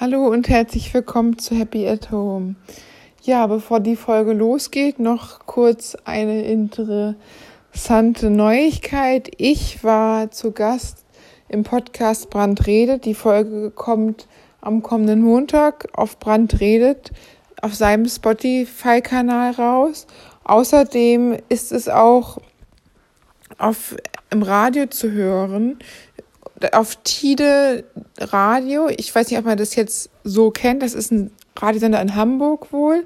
Hallo und herzlich willkommen zu Happy at Home. Ja, bevor die Folge losgeht, noch kurz eine interessante Neuigkeit. Ich war zu Gast im Podcast Brand redet. Die Folge kommt am kommenden Montag auf Brand redet auf seinem Spotify-Kanal raus. Außerdem ist es auch auf, im Radio zu hören auf Tide Radio. Ich weiß nicht, ob man das jetzt so kennt. Das ist ein Radiosender in Hamburg wohl.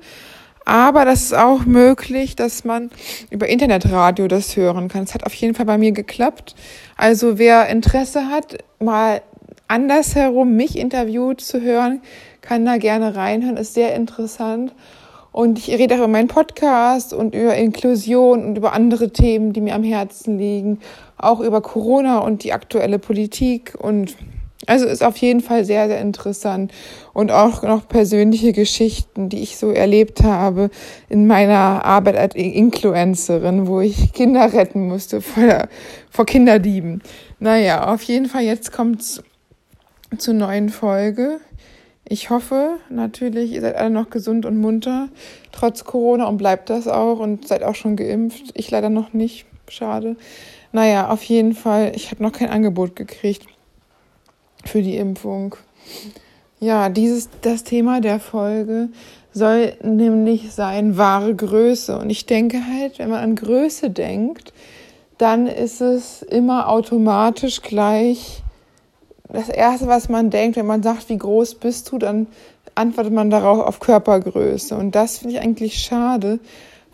Aber das ist auch möglich, dass man über Internetradio das hören kann. Es hat auf jeden Fall bei mir geklappt. Also wer Interesse hat, mal andersherum mich interviewt zu hören, kann da gerne reinhören. Ist sehr interessant. Und ich rede auch über meinen Podcast und über Inklusion und über andere Themen, die mir am Herzen liegen. Auch über Corona und die aktuelle Politik. Und also ist auf jeden Fall sehr, sehr interessant. Und auch noch persönliche Geschichten, die ich so erlebt habe in meiner Arbeit als Influencerin, wo ich Kinder retten musste vor, vor Kinderdieben. Naja, auf jeden Fall, jetzt kommt's zur neuen Folge. Ich hoffe natürlich, ihr seid alle noch gesund und munter, trotz Corona und bleibt das auch und seid auch schon geimpft. Ich leider noch nicht. Schade. Naja, auf jeden Fall, ich habe noch kein Angebot gekriegt für die Impfung. Ja, dieses, das Thema der Folge soll nämlich sein wahre Größe. Und ich denke halt, wenn man an Größe denkt, dann ist es immer automatisch gleich das Erste, was man denkt, wenn man sagt, wie groß bist du, dann antwortet man darauf auf Körpergröße. Und das finde ich eigentlich schade,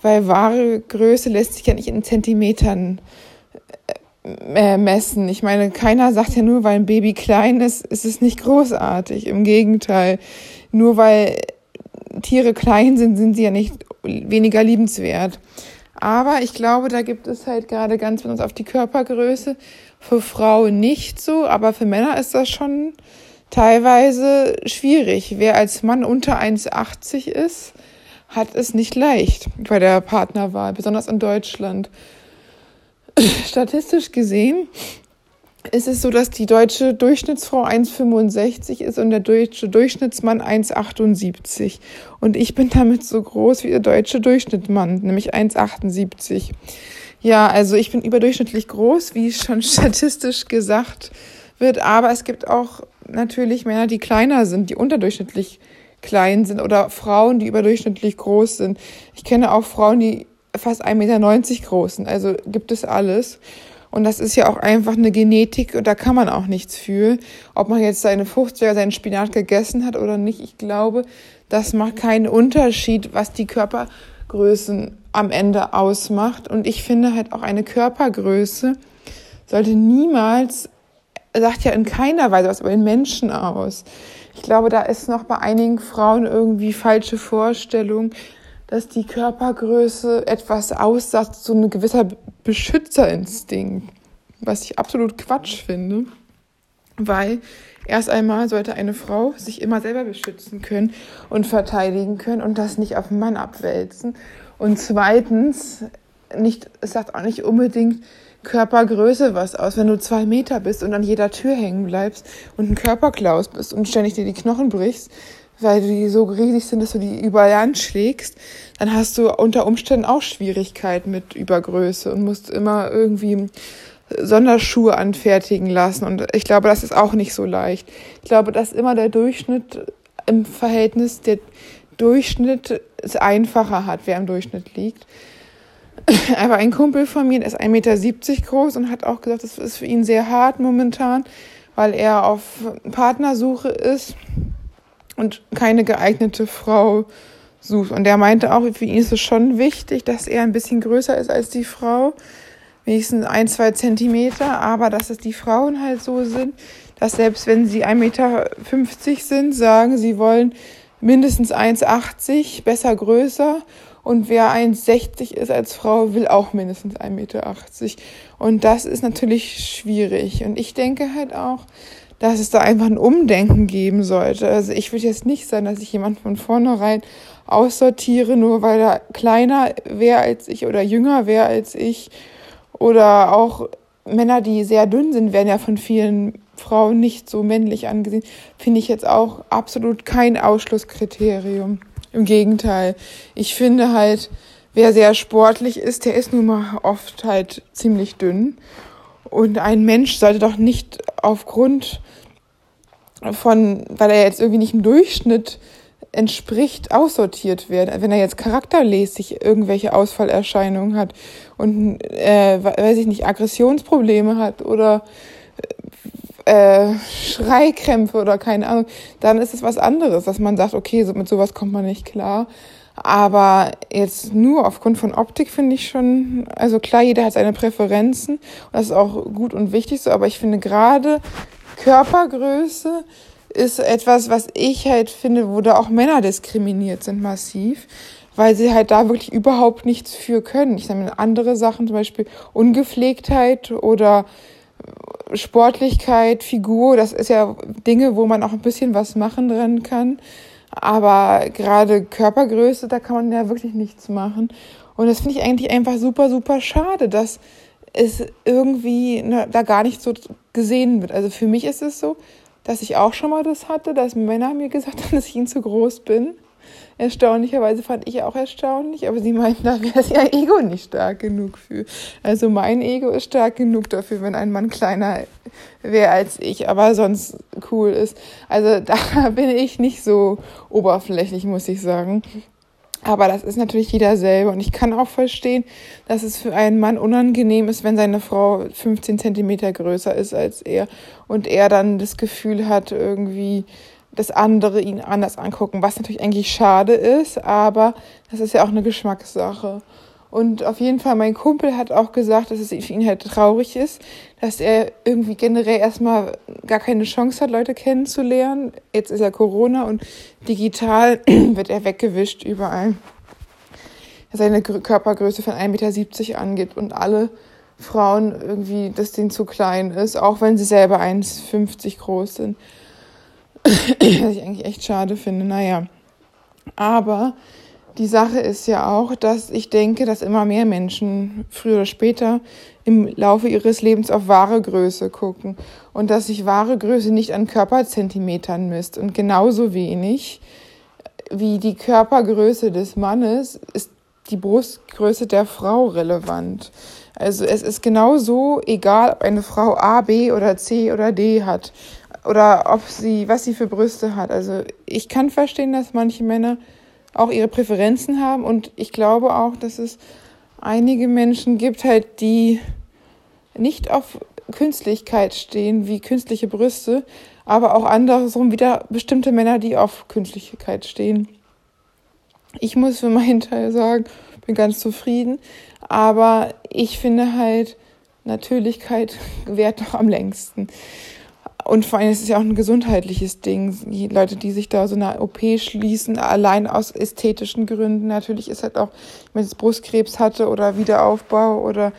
weil wahre Größe lässt sich ja nicht in Zentimetern äh, messen. Ich meine, keiner sagt ja nur, weil ein Baby klein ist, ist es nicht großartig. Im Gegenteil, nur weil Tiere klein sind, sind sie ja nicht weniger liebenswert. Aber ich glaube, da gibt es halt gerade ganz besonders auf die Körpergröße für Frauen nicht so, aber für Männer ist das schon teilweise schwierig. Wer als Mann unter 1,80 ist, hat es nicht leicht bei der Partnerwahl, besonders in Deutschland. Statistisch gesehen ist es so, dass die deutsche Durchschnittsfrau 1,65 ist und der deutsche Durchschnittsmann 1,78. Und ich bin damit so groß wie der deutsche Durchschnittsmann, nämlich 1,78. Ja, also ich bin überdurchschnittlich groß, wie schon statistisch gesagt wird, aber es gibt auch natürlich Männer, die kleiner sind, die unterdurchschnittlich klein sind oder Frauen, die überdurchschnittlich groß sind. Ich kenne auch Frauen, die fast 1,90 Meter groß sind. Also gibt es alles. Und das ist ja auch einfach eine Genetik und da kann man auch nichts für. Ob man jetzt seine Frucht oder seinen Spinat gegessen hat oder nicht, ich glaube, das macht keinen Unterschied, was die Körpergrößen am Ende ausmacht. Und ich finde halt auch eine Körpergröße sollte niemals, sagt ja in keiner Weise was über den Menschen aus. Ich glaube, da ist noch bei einigen Frauen irgendwie falsche Vorstellung, dass die Körpergröße etwas aussagt, so ein gewisser Beschützerinstinkt, was ich absolut Quatsch finde, weil erst einmal sollte eine Frau sich immer selber beschützen können und verteidigen können und das nicht auf den Mann abwälzen. Und zweitens, nicht, es sagt auch nicht unbedingt Körpergröße was aus. Wenn du zwei Meter bist und an jeder Tür hängen bleibst und ein Körperklaus bist und ständig dir die Knochen brichst, weil die so riesig sind, dass du die überall anschlägst, dann hast du unter Umständen auch Schwierigkeiten mit Übergröße und musst immer irgendwie Sonderschuhe anfertigen lassen. Und ich glaube, das ist auch nicht so leicht. Ich glaube, dass immer der Durchschnitt im Verhältnis, der Durchschnitt es einfacher hat, wer im Durchschnitt liegt. Aber ein Kumpel von mir ist 1,70 Meter groß und hat auch gesagt, das ist für ihn sehr hart momentan, weil er auf Partnersuche ist und keine geeignete Frau sucht. Und der meinte auch, für ihn ist es schon wichtig, dass er ein bisschen größer ist als die Frau, wenigstens ein, zwei Zentimeter, aber dass es die Frauen halt so sind, dass selbst wenn sie 1,50 Meter sind, sagen, sie wollen mindestens 1,80, besser größer. Und wer 1,60 ist als Frau, will auch mindestens 1,80 Meter. Und das ist natürlich schwierig. Und ich denke halt auch, dass es da einfach ein Umdenken geben sollte. Also ich würde jetzt nicht sagen, dass ich jemand von vornherein aussortiere, nur weil er kleiner wäre als ich oder jünger wäre als ich. Oder auch Männer, die sehr dünn sind, werden ja von vielen Frauen nicht so männlich angesehen, finde ich jetzt auch absolut kein Ausschlusskriterium. Im Gegenteil. Ich finde halt, wer sehr sportlich ist, der ist nun mal oft halt ziemlich dünn. Und ein Mensch sollte doch nicht aufgrund von, weil er jetzt irgendwie nicht im Durchschnitt entspricht, aussortiert werden. Wenn er jetzt charaktermäßig irgendwelche Ausfallerscheinungen hat und, äh, weiß ich nicht, Aggressionsprobleme hat oder äh, Schreikrämpfe oder keine Ahnung, dann ist es was anderes, dass man sagt, okay, mit sowas kommt man nicht klar. Aber jetzt nur aufgrund von Optik finde ich schon, also klar, jeder hat seine Präferenzen und das ist auch gut und wichtig so, aber ich finde gerade Körpergröße ist etwas, was ich halt finde, wo da auch Männer diskriminiert sind massiv, weil sie halt da wirklich überhaupt nichts für können. Ich sage andere Sachen, zum Beispiel Ungepflegtheit oder Sportlichkeit, Figur, das ist ja Dinge, wo man auch ein bisschen was machen dran kann. Aber gerade Körpergröße, da kann man ja wirklich nichts machen. Und das finde ich eigentlich einfach super, super schade, dass es irgendwie ne, da gar nicht so gesehen wird. Also für mich ist es so, dass ich auch schon mal das hatte, dass Männer mir gesagt haben, dass ich ihnen zu groß bin. Erstaunlicherweise fand ich auch erstaunlich, aber sie meinten, da wäre ihr Ego nicht stark genug für. Also mein Ego ist stark genug dafür, wenn ein Mann kleiner wäre als ich, aber sonst cool ist. Also da bin ich nicht so oberflächlich, muss ich sagen. Aber das ist natürlich jeder selber. Und ich kann auch verstehen, dass es für einen Mann unangenehm ist, wenn seine Frau 15 Zentimeter größer ist als er und er dann das Gefühl hat, irgendwie, dass andere ihn anders angucken, was natürlich eigentlich schade ist, aber das ist ja auch eine Geschmackssache. Und auf jeden Fall, mein Kumpel hat auch gesagt, dass es für ihn halt traurig ist, dass er irgendwie generell erstmal gar keine Chance hat, Leute kennenzulernen. Jetzt ist ja Corona und digital wird er weggewischt überall. Seine Körpergröße von 1,70 Meter angeht und alle Frauen irgendwie, dass denen zu klein ist, auch wenn sie selber 1,50 groß sind. Was ich eigentlich echt schade finde. Naja. Aber die Sache ist ja auch, dass ich denke, dass immer mehr Menschen früher oder später im Laufe ihres Lebens auf wahre Größe gucken und dass sich wahre Größe nicht an Körperzentimetern misst und genauso wenig wie die Körpergröße des Mannes ist die Brustgröße der Frau relevant. Also es ist genauso egal, ob eine Frau A, B oder C oder D hat oder ob sie, was sie für Brüste hat. Also ich kann verstehen, dass manche Männer auch ihre Präferenzen haben und ich glaube auch, dass es einige Menschen gibt halt, die nicht auf Künstlichkeit stehen, wie künstliche Brüste, aber auch andersrum wieder bestimmte Männer, die auf Künstlichkeit stehen. Ich muss für meinen Teil sagen, bin ganz zufrieden, aber ich finde halt, Natürlichkeit währt doch am längsten. Und vor allem ist es ja auch ein gesundheitliches Ding. Die Leute, die sich da so eine OP schließen, allein aus ästhetischen Gründen. Natürlich ist halt auch, wenn es Brustkrebs hatte oder Wiederaufbau oder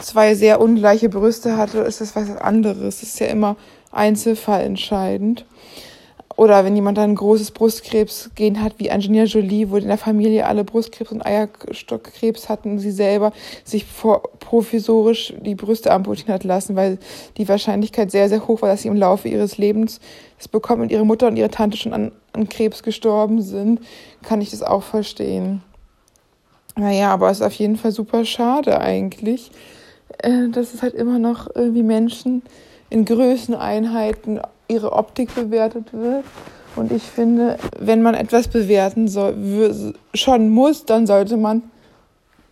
zwei sehr ungleiche Brüste hatte, ist das was anderes. Das ist ja immer einzelfallentscheidend. Oder wenn jemand dann ein großes Brustkrebsgen hat, wie Angelina Jolie, wo in der Familie alle Brustkrebs und Eierstockkrebs hatten sie selber sich vor, provisorisch die Brüste amputieren hat lassen, weil die Wahrscheinlichkeit sehr, sehr hoch war, dass sie im Laufe ihres Lebens es bekommen und ihre Mutter und ihre Tante schon an, an Krebs gestorben sind, kann ich das auch verstehen. Naja, aber es ist auf jeden Fall super schade eigentlich, äh, dass es halt immer noch irgendwie Menschen in Größeneinheiten ihre Optik bewertet wird. Und ich finde, wenn man etwas bewerten soll, schon muss, dann sollte man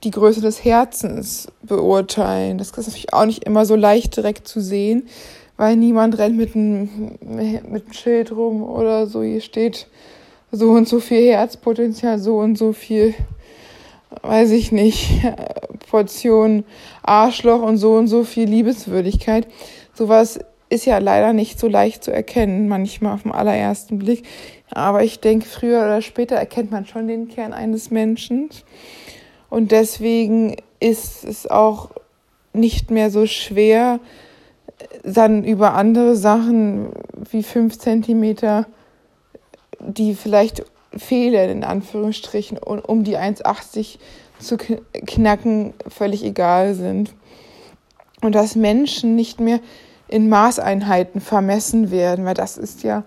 die Größe des Herzens beurteilen. Das ist natürlich auch nicht immer so leicht direkt zu sehen, weil niemand rennt mit einem, mit einem Schild rum oder so. Hier steht so und so viel Herzpotenzial, so und so viel, weiß ich nicht, Portion Arschloch und so und so viel Liebeswürdigkeit. Sowas ist ja leider nicht so leicht zu erkennen, manchmal auf den allerersten Blick. Aber ich denke, früher oder später erkennt man schon den Kern eines Menschen. Und deswegen ist es auch nicht mehr so schwer, dann über andere Sachen wie fünf Zentimeter, die vielleicht fehlen, in Anführungsstrichen, um die 1,80 zu knacken, völlig egal sind. Und dass Menschen nicht mehr in Maßeinheiten vermessen werden, weil das ist ja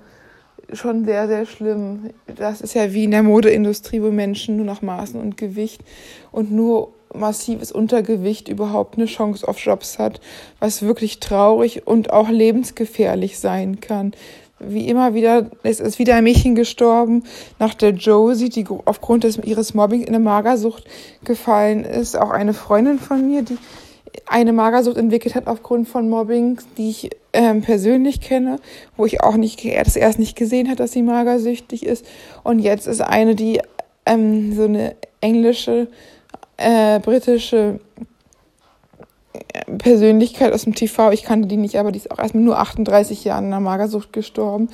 schon sehr, sehr schlimm. Das ist ja wie in der Modeindustrie, wo Menschen nur nach Maßen und Gewicht und nur massives Untergewicht überhaupt eine Chance auf Jobs hat, was wirklich traurig und auch lebensgefährlich sein kann. Wie immer wieder, es ist wieder ein Mädchen gestorben nach der Josie, die aufgrund des, ihres Mobbing in eine Magersucht gefallen ist. Auch eine Freundin von mir, die eine Magersucht entwickelt hat aufgrund von Mobbing, die ich ähm, persönlich kenne, wo ich auch nicht das erst nicht gesehen hat, dass sie magersüchtig ist. Und jetzt ist eine, die ähm, so eine englische, äh, britische äh, Persönlichkeit aus dem TV, ich kannte die nicht, aber die ist auch erst mit nur 38 Jahren an einer Magersucht gestorben.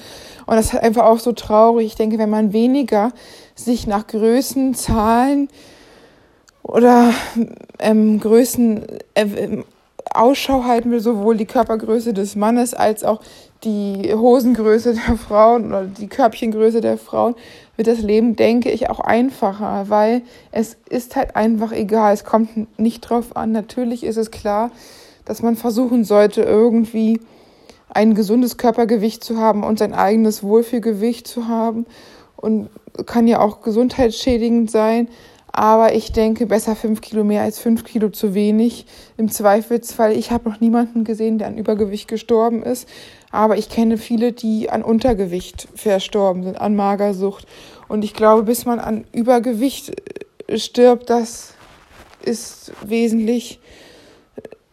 Und das ist einfach auch so traurig. Ich denke, wenn man weniger sich nach Größen, Zahlen, oder ähm, Größen äh, Ausschau halten will, sowohl die Körpergröße des Mannes als auch die Hosengröße der Frauen oder die Körbchengröße der Frauen, wird das Leben, denke ich, auch einfacher, weil es ist halt einfach egal. Es kommt nicht drauf an. Natürlich ist es klar, dass man versuchen sollte, irgendwie ein gesundes Körpergewicht zu haben und sein eigenes Wohlfühlgewicht zu haben und kann ja auch gesundheitsschädigend sein. Aber ich denke, besser fünf Kilo mehr als fünf Kilo zu wenig. Im Zweifelsfall, ich habe noch niemanden gesehen, der an Übergewicht gestorben ist. Aber ich kenne viele, die an Untergewicht verstorben sind, an Magersucht. Und ich glaube, bis man an Übergewicht äh, stirbt, das ist wesentlich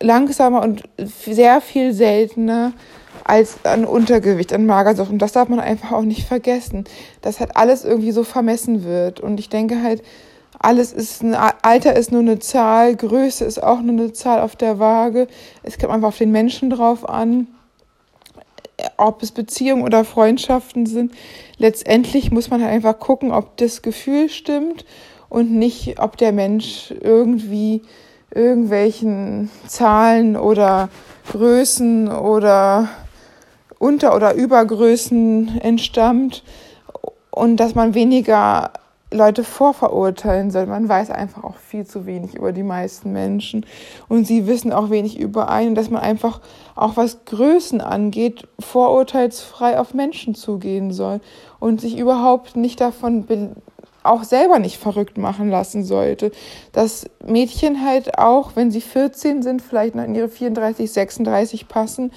langsamer und sehr viel seltener als an Untergewicht, an Magersucht. Und das darf man einfach auch nicht vergessen, dass halt alles irgendwie so vermessen wird. Und ich denke halt, alles ist ein Alter ist nur eine Zahl, Größe ist auch nur eine Zahl auf der Waage. Es kommt einfach auf den Menschen drauf an, ob es Beziehungen oder Freundschaften sind. Letztendlich muss man halt einfach gucken, ob das Gefühl stimmt und nicht, ob der Mensch irgendwie irgendwelchen Zahlen oder Größen oder Unter- oder Übergrößen entstammt und dass man weniger Leute vorverurteilen soll. Man weiß einfach auch viel zu wenig über die meisten Menschen und sie wissen auch wenig über einen, dass man einfach auch was Größen angeht, vorurteilsfrei auf Menschen zugehen soll und sich überhaupt nicht davon auch selber nicht verrückt machen lassen sollte. Dass Mädchen halt auch, wenn sie 14 sind, vielleicht noch in ihre 34, 36 passen,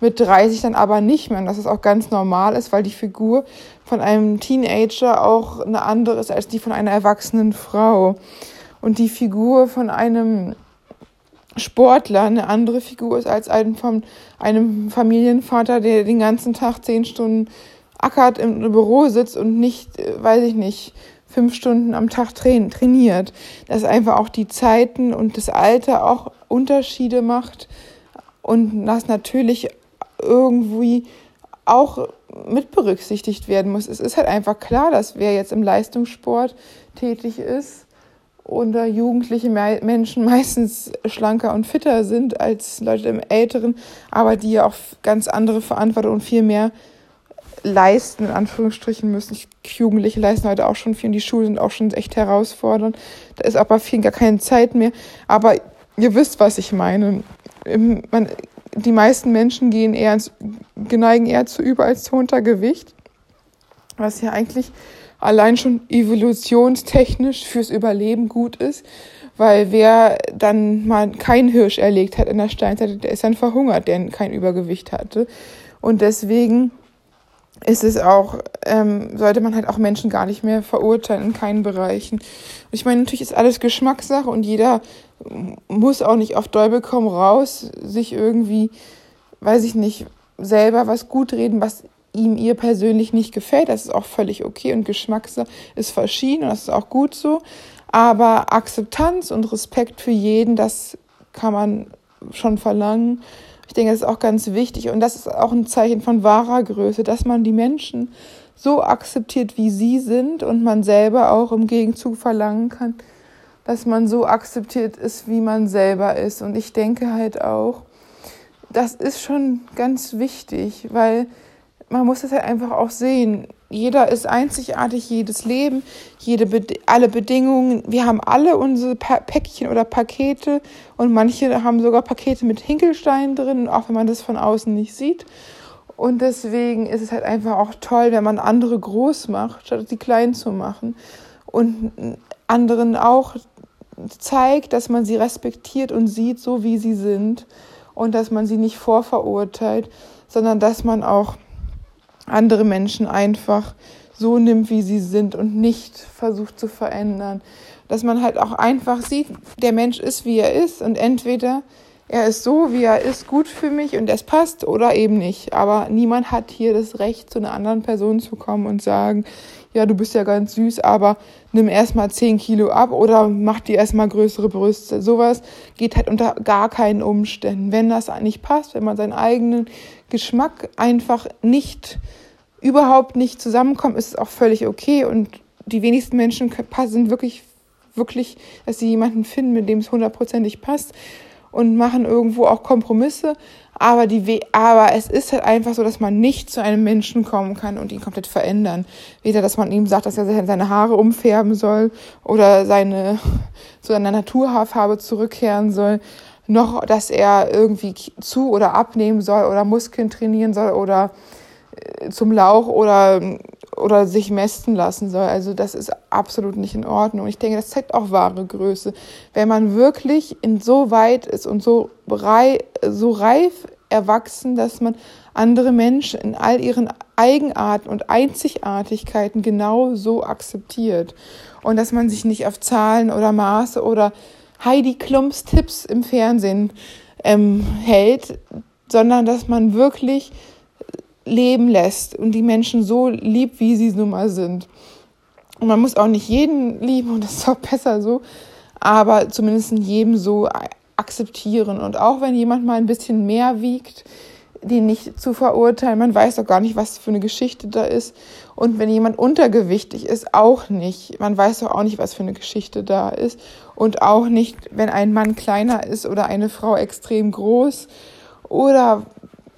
mit 30 dann aber nicht mehr. Und dass es auch ganz normal ist, weil die Figur von einem Teenager auch eine andere ist als die von einer erwachsenen Frau. Und die Figur von einem Sportler eine andere Figur ist als ein von einem Familienvater, der den ganzen Tag zehn Stunden ackert im Büro sitzt und nicht, äh, weiß ich nicht, fünf Stunden am Tag trainiert. Dass einfach auch die Zeiten und das Alter auch Unterschiede macht und das natürlich irgendwie auch mit berücksichtigt werden muss. Es ist halt einfach klar, dass wer jetzt im Leistungssport tätig ist da jugendliche Menschen meistens schlanker und fitter sind als Leute im Älteren, aber die ja auch ganz andere Verantwortung und viel mehr leisten, in Anführungsstrichen müssen. Jugendliche leisten heute auch schon viel und die Schulen sind auch schon echt herausfordernd. Da ist aber vielen gar keine Zeit mehr. Aber ihr wisst, was ich meine. Man die meisten Menschen gehen eher ins, geneigen eher zu Über- als zu Untergewicht, was ja eigentlich allein schon evolutionstechnisch fürs Überleben gut ist, weil wer dann mal keinen Hirsch erlegt hat in der Steinzeit, der ist dann verhungert, der kein Übergewicht hatte. Und deswegen ist es auch, ähm, sollte man halt auch Menschen gar nicht mehr verurteilen in keinen Bereichen. Ich meine, natürlich ist alles Geschmackssache und jeder muss auch nicht auf Däubel komm raus, sich irgendwie, weiß ich nicht, selber was gut reden, was ihm ihr persönlich nicht gefällt. Das ist auch völlig okay und Geschmackssache ist verschieden und das ist auch gut so. Aber Akzeptanz und Respekt für jeden, das kann man schon verlangen. Ich denke, das ist auch ganz wichtig und das ist auch ein Zeichen von wahrer Größe, dass man die Menschen so akzeptiert, wie sie sind und man selber auch im Gegenzug verlangen kann, dass man so akzeptiert ist, wie man selber ist. Und ich denke halt auch, das ist schon ganz wichtig, weil man muss es halt einfach auch sehen. Jeder ist einzigartig, jedes Leben, jede alle Bedingungen. Wir haben alle unsere pa Päckchen oder Pakete und manche haben sogar Pakete mit Hinkelsteinen drin, auch wenn man das von außen nicht sieht. Und deswegen ist es halt einfach auch toll, wenn man andere groß macht, statt sie klein zu machen. Und anderen auch zeigt, dass man sie respektiert und sieht, so wie sie sind. Und dass man sie nicht vorverurteilt, sondern dass man auch andere Menschen einfach so nimmt, wie sie sind und nicht versucht zu verändern. Dass man halt auch einfach sieht, der Mensch ist, wie er ist und entweder er ist so, wie er ist, gut für mich und es passt oder eben nicht. Aber niemand hat hier das Recht, zu einer anderen Person zu kommen und sagen, ja, du bist ja ganz süß, aber nimm erstmal 10 Kilo ab oder mach dir erstmal größere Brüste. Sowas geht halt unter gar keinen Umständen. Wenn das nicht passt, wenn man seinen eigenen Geschmack einfach nicht, überhaupt nicht zusammenkommt, ist es auch völlig okay. Und die wenigsten Menschen sind wirklich, wirklich, dass sie jemanden finden, mit dem es hundertprozentig passt und machen irgendwo auch Kompromisse. Aber, die, aber es ist halt einfach so, dass man nicht zu einem Menschen kommen kann und ihn komplett verändern. Weder, dass man ihm sagt, dass er seine Haare umfärben soll oder seine, zu seiner Naturhaarfarbe zurückkehren soll, noch, dass er irgendwie zu oder abnehmen soll oder Muskeln trainieren soll oder äh, zum Lauch oder oder sich mästen lassen soll. Also das ist absolut nicht in Ordnung. Und ich denke, das zeigt auch wahre Größe. Wenn man wirklich in so weit ist und so, rei so reif erwachsen, dass man andere Menschen in all ihren Eigenarten und Einzigartigkeiten genau so akzeptiert. Und dass man sich nicht auf Zahlen oder Maße oder Heidi Klums Tipps im Fernsehen ähm, hält, sondern dass man wirklich leben lässt und die Menschen so liebt, wie sie nun mal sind. Und man muss auch nicht jeden lieben und das ist auch besser so, aber zumindest jedem so akzeptieren. Und auch wenn jemand mal ein bisschen mehr wiegt, den nicht zu verurteilen. Man weiß doch gar nicht, was für eine Geschichte da ist. Und wenn jemand untergewichtig ist, auch nicht. Man weiß doch auch nicht, was für eine Geschichte da ist. Und auch nicht, wenn ein Mann kleiner ist oder eine Frau extrem groß oder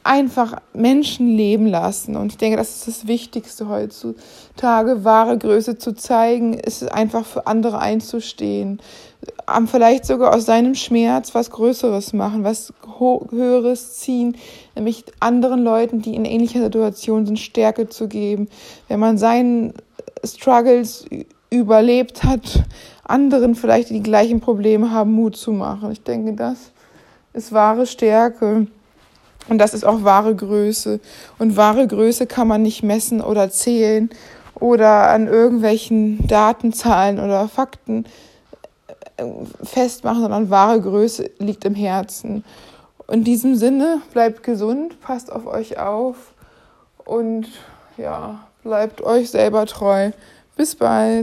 einfach Menschen leben lassen. Und ich denke, das ist das Wichtigste heutzutage, wahre Größe zu zeigen, ist einfach für andere einzustehen. Vielleicht sogar aus seinem Schmerz was Größeres machen, was Höheres ziehen, nämlich anderen Leuten, die in ähnlicher Situation sind, Stärke zu geben. Wenn man seinen Struggles überlebt hat, anderen vielleicht, die die gleichen Probleme haben, Mut zu machen. Ich denke, das ist wahre Stärke. Und das ist auch wahre Größe. Und wahre Größe kann man nicht messen oder zählen oder an irgendwelchen Datenzahlen oder Fakten äh, festmachen, sondern wahre Größe liegt im Herzen. In diesem Sinne, bleibt gesund, passt auf euch auf und ja, bleibt euch selber treu. Bis bald.